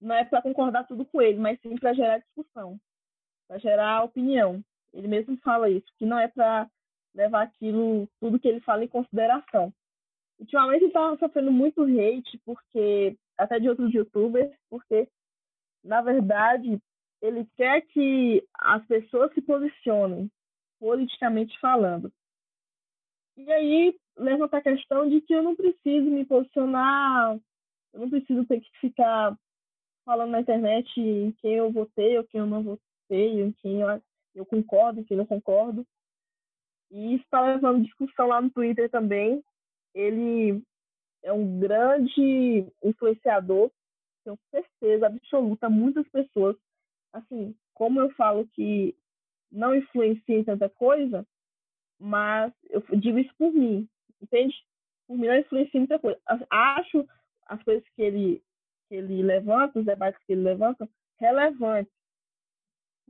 não é para concordar tudo com ele, mas sim para gerar discussão, para gerar opinião. Ele mesmo fala isso, que não é para levar aquilo, tudo que ele fala em consideração. Ultimamente ele está sofrendo muito hate, porque até de outros youtubers, porque, na verdade, ele quer que as pessoas se posicionem, politicamente falando. E aí levanta a questão de que eu não preciso me posicionar, eu não preciso ter que ficar falando na internet em quem eu votei ou quem eu não votei, em quem eu, eu concordo, em quem não concordo. E está levando discussão lá no Twitter também. Ele é um grande influenciador, tenho certeza absoluta, muitas pessoas, assim, como eu falo que não influencia em tanta coisa, mas eu digo isso por mim, entende? Por mim não influencia muita coisa. Acho as coisas que ele que ele levanta, os debates que ele levanta, relevantes.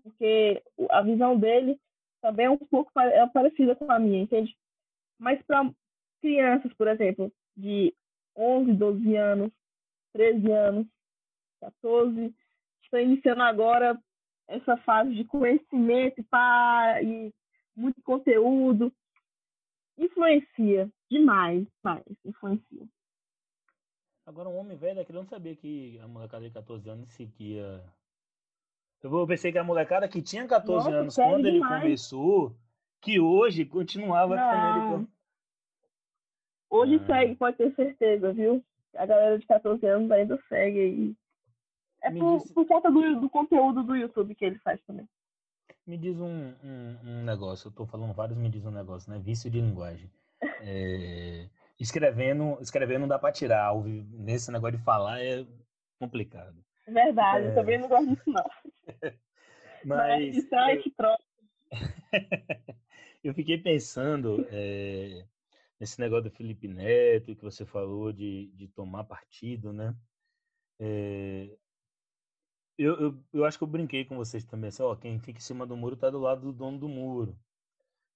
Porque a visão dele também é um pouco é parecida com a minha, entende? Mas para crianças, por exemplo, de 11, 12 anos, 13 anos, 14, estão iniciando agora essa fase de conhecimento pá, e muito conteúdo. Influencia demais, mais, influencia. Agora, um homem velho, aquele não sabia que a molecada de 14 anos seguia Eu pensei que a molecada que tinha 14 Nossa, anos quando ele demais. começou, que hoje continuava Não. Hoje ah. segue, pode ter certeza, viu? A galera de 14 anos ainda segue aí. É por, disse... por conta do, do conteúdo do YouTube que ele faz também. Me diz um, um, um, negócio, eu tô falando vários, me diz um negócio, né? Vício de linguagem. É, escrevendo, escrevendo não dá para tirar. Nesse negócio de falar é complicado. Verdade, é... eu também não gosto disso, não. Mas. Mas eu... eu fiquei pensando é, nesse negócio do Felipe Neto que você falou de, de tomar partido, né? É, eu, eu, eu, acho que eu brinquei com vocês também, assim, ó, quem fica em cima do muro tá do lado do dono do muro.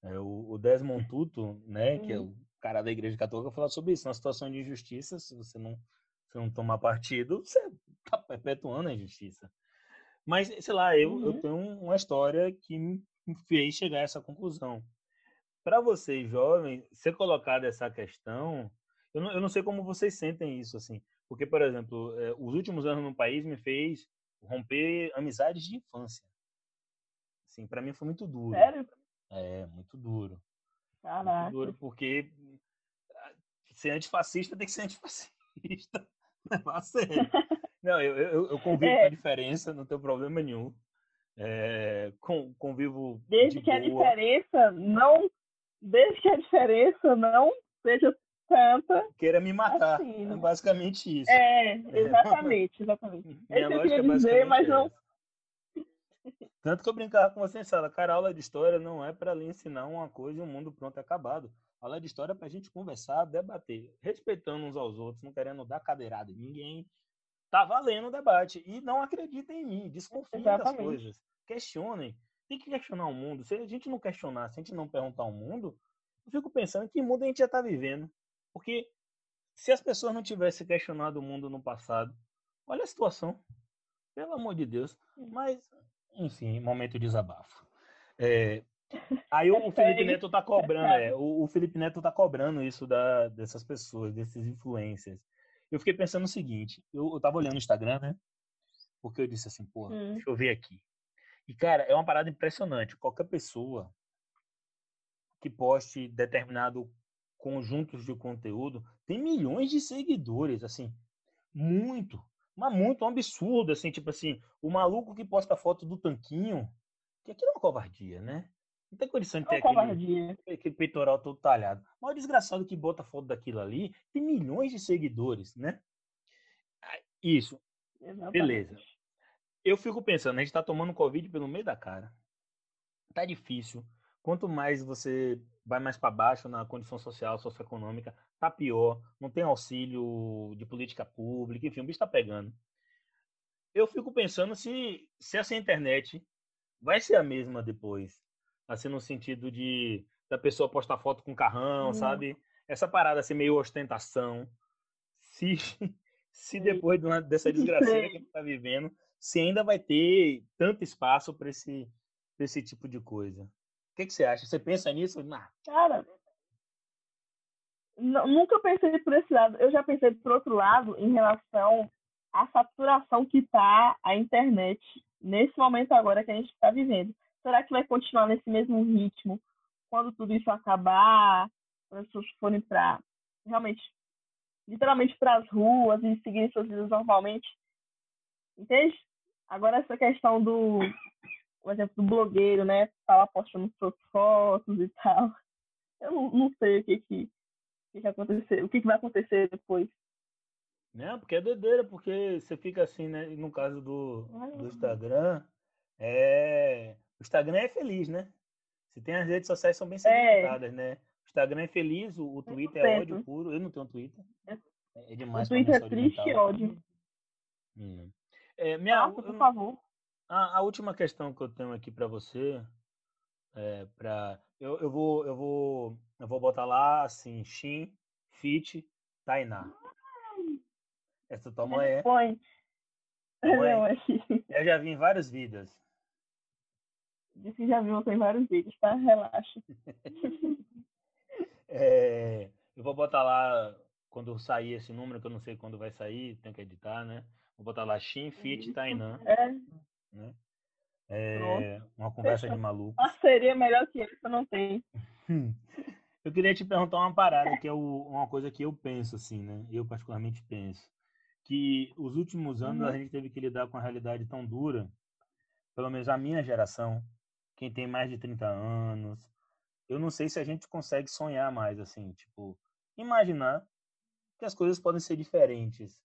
É, o, o Desmond Tutu, né, que é o cara da Igreja Católica, falou sobre isso, uma situação de injustiça, se você não, se não tomar partido, você tá perpetuando a injustiça. Mas, sei lá, eu, uhum. eu tenho uma história que me fez chegar a essa conclusão. Para vocês, jovens, ser colocada essa questão, eu não, eu não sei como vocês sentem isso, assim. Porque, por exemplo, é, os últimos anos no país me fez romper amizades de infância. Assim, para mim foi muito duro. Sério? É, muito duro. Caraca. Muito duro porque ah, ser antifascista tem que ser antifascista. Levar a sério. Não, eu, eu, eu convivo é. com a diferença, não tenho problema nenhum. É, com, convivo. Desde de que boa. a diferença não. Desde que a diferença não seja tanta. Queira me matar. Assim, né? É basicamente isso. É, exatamente, exatamente. Minha Esse eu queria é dizer, mas não. Tanto que eu brincava com você em sala, cara, aula de história não é para lhe ensinar uma coisa e o um mundo pronto é acabado. A aula de história é para a gente conversar, debater, respeitando uns aos outros, não querendo dar cadeirada em ninguém. Tá valendo o debate. E não acreditem em mim, desconfiem das coisas. Questionem. Tem que questionar o mundo. Se a gente não questionar, se a gente não perguntar o mundo, eu fico pensando que mundo a gente já está vivendo. Porque se as pessoas não tivessem questionado o mundo no passado, olha a situação. Pelo amor de Deus. Mas, enfim, momento de desabafo. É, aí o Felipe Neto tá cobrando, é, o, o Felipe Neto tá cobrando isso da, dessas pessoas, desses influencers. Eu fiquei pensando o seguinte, eu, eu tava olhando o Instagram, né? Porque eu disse assim, pô, hum. deixa eu ver aqui. E, cara, é uma parada impressionante. Qualquer pessoa que poste determinado conjuntos de conteúdo tem milhões de seguidores, assim, muito, mas muito, um absurdo, assim, tipo assim, o maluco que posta foto do tanquinho, que aquilo é uma covardia, né? Não tem condição de ter aquele, aquele, peitoral todo talhado. Mas o desgraçado que bota foto daquilo ali tem milhões de seguidores, né? Isso. Exatamente. Beleza. Eu fico pensando, a gente tá tomando Covid pelo meio da cara. Tá difícil. Quanto mais você vai mais para baixo na condição social, socioeconômica, tá pior. Não tem auxílio de política pública, enfim, o bicho tá pegando. Eu fico pensando se, se essa internet vai ser a mesma depois assim, no sentido de da pessoa postar foto com carrão, uhum. sabe? Essa parada assim, meio ostentação. Se, se depois dessa desgraceira que a gente tá vivendo, se ainda vai ter tanto espaço para esse, esse tipo de coisa. Que, que você acha? Você pensa nisso? Não. Cara, nunca pensei por esse lado. Eu já pensei por outro lado em relação à saturação que está a internet nesse momento agora que a gente está vivendo. Será que vai continuar nesse mesmo ritmo quando tudo isso acabar? Quando as pessoas forem para realmente, literalmente para as ruas e seguir suas vidas normalmente? Entende? Agora essa questão do, por exemplo, do blogueiro, né? Tava postando suas fotos e tal. Eu não, não sei o que que, que, que acontecer, o que, que vai acontecer depois. Não, porque é doideira, porque você fica assim, né? No caso do, do Instagram, é o Instagram é feliz, né? Se tem as redes sociais são bem é. segmentadas, é. né? O Instagram é feliz, o, o Twitter é ódio puro. Eu não tenho Twitter. É, é demais. O Twitter é triste e ódio. Hum. É, minha, Nossa, por favor. A, a, última questão que eu tenho aqui para você é para eu, eu vou eu vou eu vou botar lá assim, Shin, Fit, Tainá. Essa tua mãe é? Põe. Mãe, eu já vi em vários vídeos. Disse que já viu, tem vários vídeos, tá? Relaxa. é, eu vou botar lá, quando sair esse número, que eu não sei quando vai sair, tem que editar, né? Vou botar lá Shin Fit Tainan. É. Né? É uma conversa de maluco. Seria melhor que isso, eu não tenho. Eu queria te perguntar uma parada, que é o, uma coisa que eu penso, assim, né? Eu particularmente penso. Que os últimos anos uhum. a gente teve que lidar com a realidade tão dura, pelo menos a minha geração, quem tem mais de 30 anos, eu não sei se a gente consegue sonhar mais, assim, tipo, imaginar que as coisas podem ser diferentes.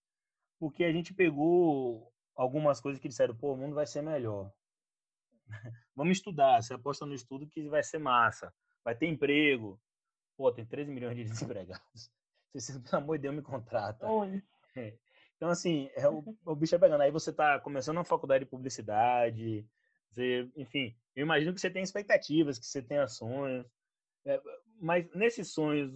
Porque a gente pegou algumas coisas que disseram, pô, o mundo vai ser melhor. Vamos estudar, você aposta no estudo que vai ser massa, vai ter emprego, Pô, tem 13 milhões de desempregados. Você, pelo amor de Deus, me contrata. É. Então, assim, é o, o bicho é pegando. Aí você está começando uma faculdade de publicidade, você, enfim, eu imagino que você tem expectativas, que você tenha sonhos. É, mas nesses sonhos,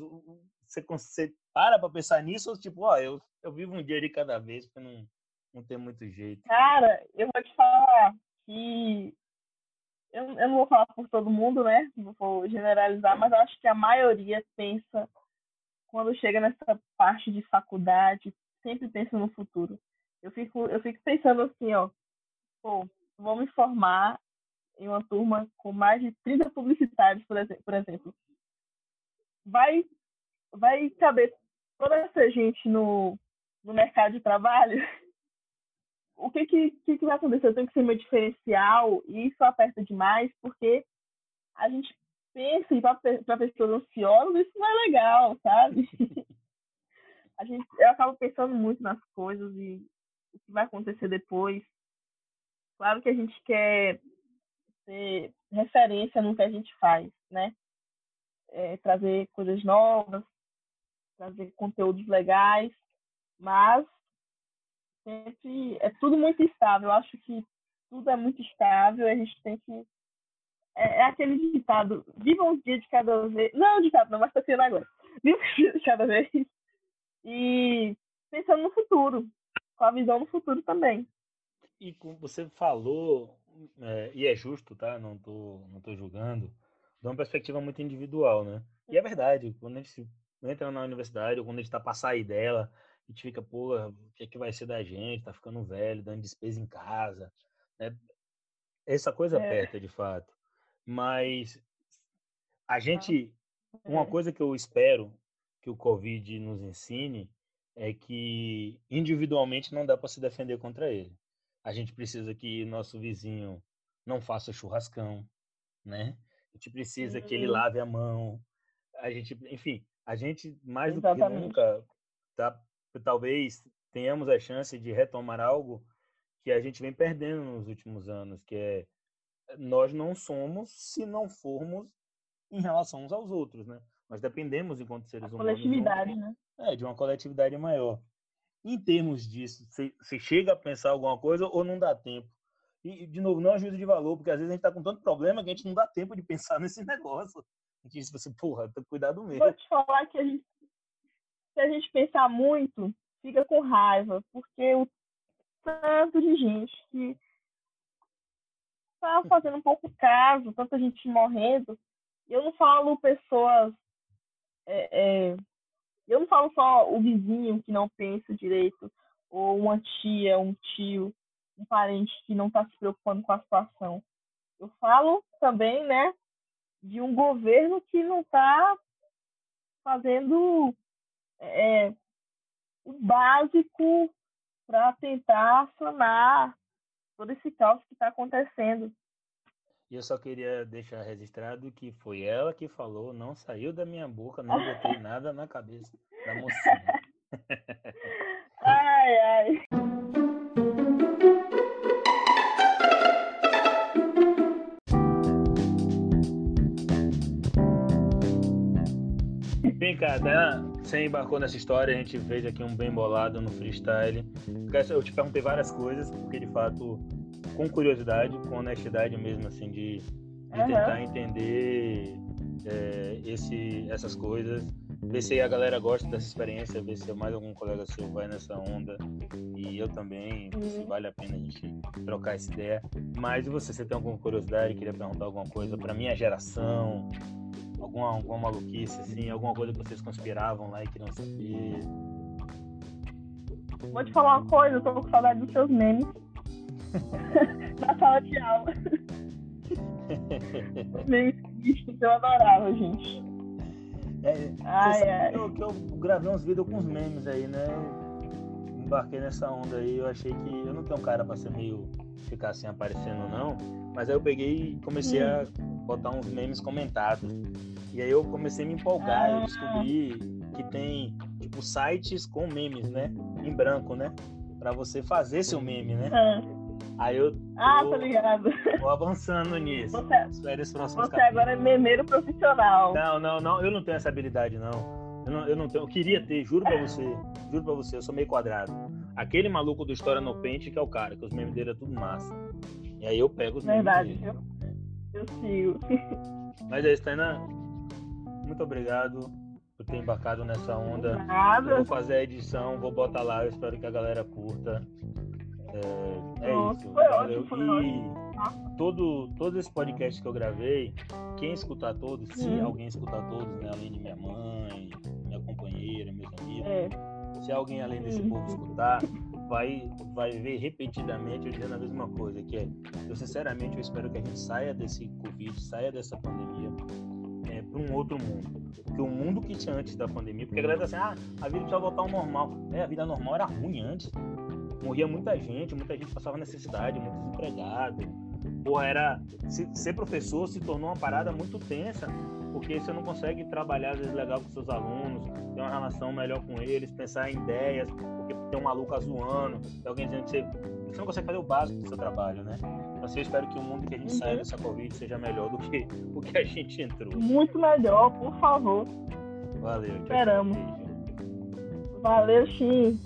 você, você para para pensar nisso ou tipo, ó, eu, eu vivo um dia de cada vez, porque não, não tem muito jeito? Cara, eu vou te falar que eu, eu não vou falar por todo mundo, né? Não vou generalizar, mas eu acho que a maioria pensa, quando chega nessa parte de faculdade, sempre pensa no futuro. Eu fico, eu fico pensando assim, ó, pô, vou me formar em uma turma com mais de 30 publicitários, por exemplo. Por exemplo. Vai, vai caber toda essa gente no, no mercado de trabalho? O que que, que, que vai acontecer? Eu tenho que ser meu diferencial e isso aperta demais, porque a gente pensa e para pessoas ansiosas isso não é legal, sabe? a gente, eu acabo pensando muito nas coisas e o que vai acontecer depois. Claro que a gente quer ter referência no que a gente faz, né? É, trazer coisas novas, trazer conteúdos legais, mas sempre é tudo muito estável. Eu acho que tudo é muito estável. A gente tem que é, é aquele ditado: viva um dia de cada vez. Não, ditado não, mas tá sendo agora. Viva um dia de cada vez e pensando no futuro, com a visão no futuro também. E como você falou, é, e é justo, tá? Não tô, não tô julgando, de uma perspectiva muito individual, né? E é verdade, quando a gente entra na universidade, ou quando a gente está para sair dela, a gente fica, pô, o que é que vai ser da gente? Tá ficando velho, dando despesa em casa. Né? Essa coisa é. aperta, de fato. Mas a gente. Uma é. coisa que eu espero que o Covid nos ensine é que individualmente não dá para se defender contra ele. A gente precisa que nosso vizinho não faça churrascão, né? A gente precisa que ele uhum. lave a mão. A gente, enfim, a gente mais Exatamente. do que nunca tá talvez tenhamos a chance de retomar algo que a gente vem perdendo nos últimos anos, que é nós não somos se não formos em relação uns aos outros, né? Nós dependemos enquanto seres a humanos. Coletividade, né? É, de uma coletividade maior. Em termos disso, você chega a pensar alguma coisa ou não dá tempo? E, de novo, não é juízo de valor, porque às vezes a gente está com tanto problema que a gente não dá tempo de pensar nesse negócio. A gente diz assim, porra, cuidado mesmo. Vou te falar que a gente se a gente pensar muito, fica com raiva, porque o tanto de gente que está fazendo um pouco caso, tanta gente morrendo. Eu não falo pessoas. É, é, eu não falo só o vizinho que não pensa direito, ou uma tia, um tio, um parente que não está se preocupando com a situação. Eu falo também, né, de um governo que não está fazendo é, o básico para tentar sanar todo esse caos que está acontecendo. E eu só queria deixar registrado que foi ela que falou, não saiu da minha boca, não botei nada na cabeça da mocinha. ai, ai. Vem cá, tá? Você embarcou nessa história, a gente fez aqui um bem bolado no freestyle. Eu te perguntei várias coisas, porque de fato, com curiosidade, com honestidade mesmo, assim, de, de uhum. tentar entender é, esse, essas coisas, ver se a galera gosta dessa experiência, ver se mais algum colega seu vai nessa onda e eu também, uhum. se vale a pena a gente trocar essa ideia. Mas você, você tem alguma curiosidade, queria perguntar alguma coisa para minha geração? Alguma, alguma maluquice, assim, alguma coisa que vocês conspiravam lá e queriam saber? Vou te falar uma coisa, eu tô com saudade dos seus memes. Na sala de aula. Memes tristes, eu adorava, gente. É, ai, ai. Eu, que eu gravei uns vídeos com uns memes aí, né? Eu embarquei nessa onda aí, eu achei que eu não tenho cara pra ser meio ficar assim aparecendo não, mas aí eu peguei e comecei hum. a botar uns memes comentados. E aí eu comecei a me empolgar, eu descobri que tem tipo sites com memes, né? Em branco, né? Para você fazer seu meme, né? Ah. Aí eu tô, ah, tô ligado. Tô avançando nisso. Você, você agora é memeiro profissional. Não, não, não, eu não tenho essa habilidade, não. Eu não, eu não tenho, eu queria ter, juro pra você, juro pra você, eu sou meio quadrado. Aquele maluco do História no Pente que é o cara, que os memes dele é tudo massa. E aí eu pego os Verdade, memes dele. Eu, sigo. Mas é isso, Tainá. Muito obrigado por ter embarcado nessa onda. Eu vou fazer a edição, vou botar lá, eu espero que a galera curta. É, é Nossa, isso. Foi. Ótimo, foi e todo, todo esse podcast que eu gravei, quem escutar todos, se hum. alguém escutar todos, né, além de minha mãe, minha companheira, meus amigos, é. se alguém além desse hum. povo escutar, vai, vai ver repetidamente eu dizendo a mesma coisa, que é, eu sinceramente eu espero que a gente saia desse Covid, saia dessa pandemia, é, para um outro mundo. Porque o mundo que tinha antes da pandemia, porque a galera tá assim, ah, a vida precisa voltar ao normal. É, a vida normal era ruim antes morria muita gente, muita gente passava necessidade, muito desempregado. Porra, era. Se, ser professor se tornou uma parada muito tensa, porque você não consegue trabalhar, às vezes, legal com seus alunos, ter uma relação melhor com eles, pensar em ideias, porque tem um maluco zoando, tem alguém dizendo que você, você não consegue fazer o básico do seu trabalho, né? Então, assim, eu espero que o mundo que a gente uhum. saia dessa Covid seja melhor do que o que a gente entrou. Muito melhor, por favor. Valeu. Esperamos. Valeu, Xim.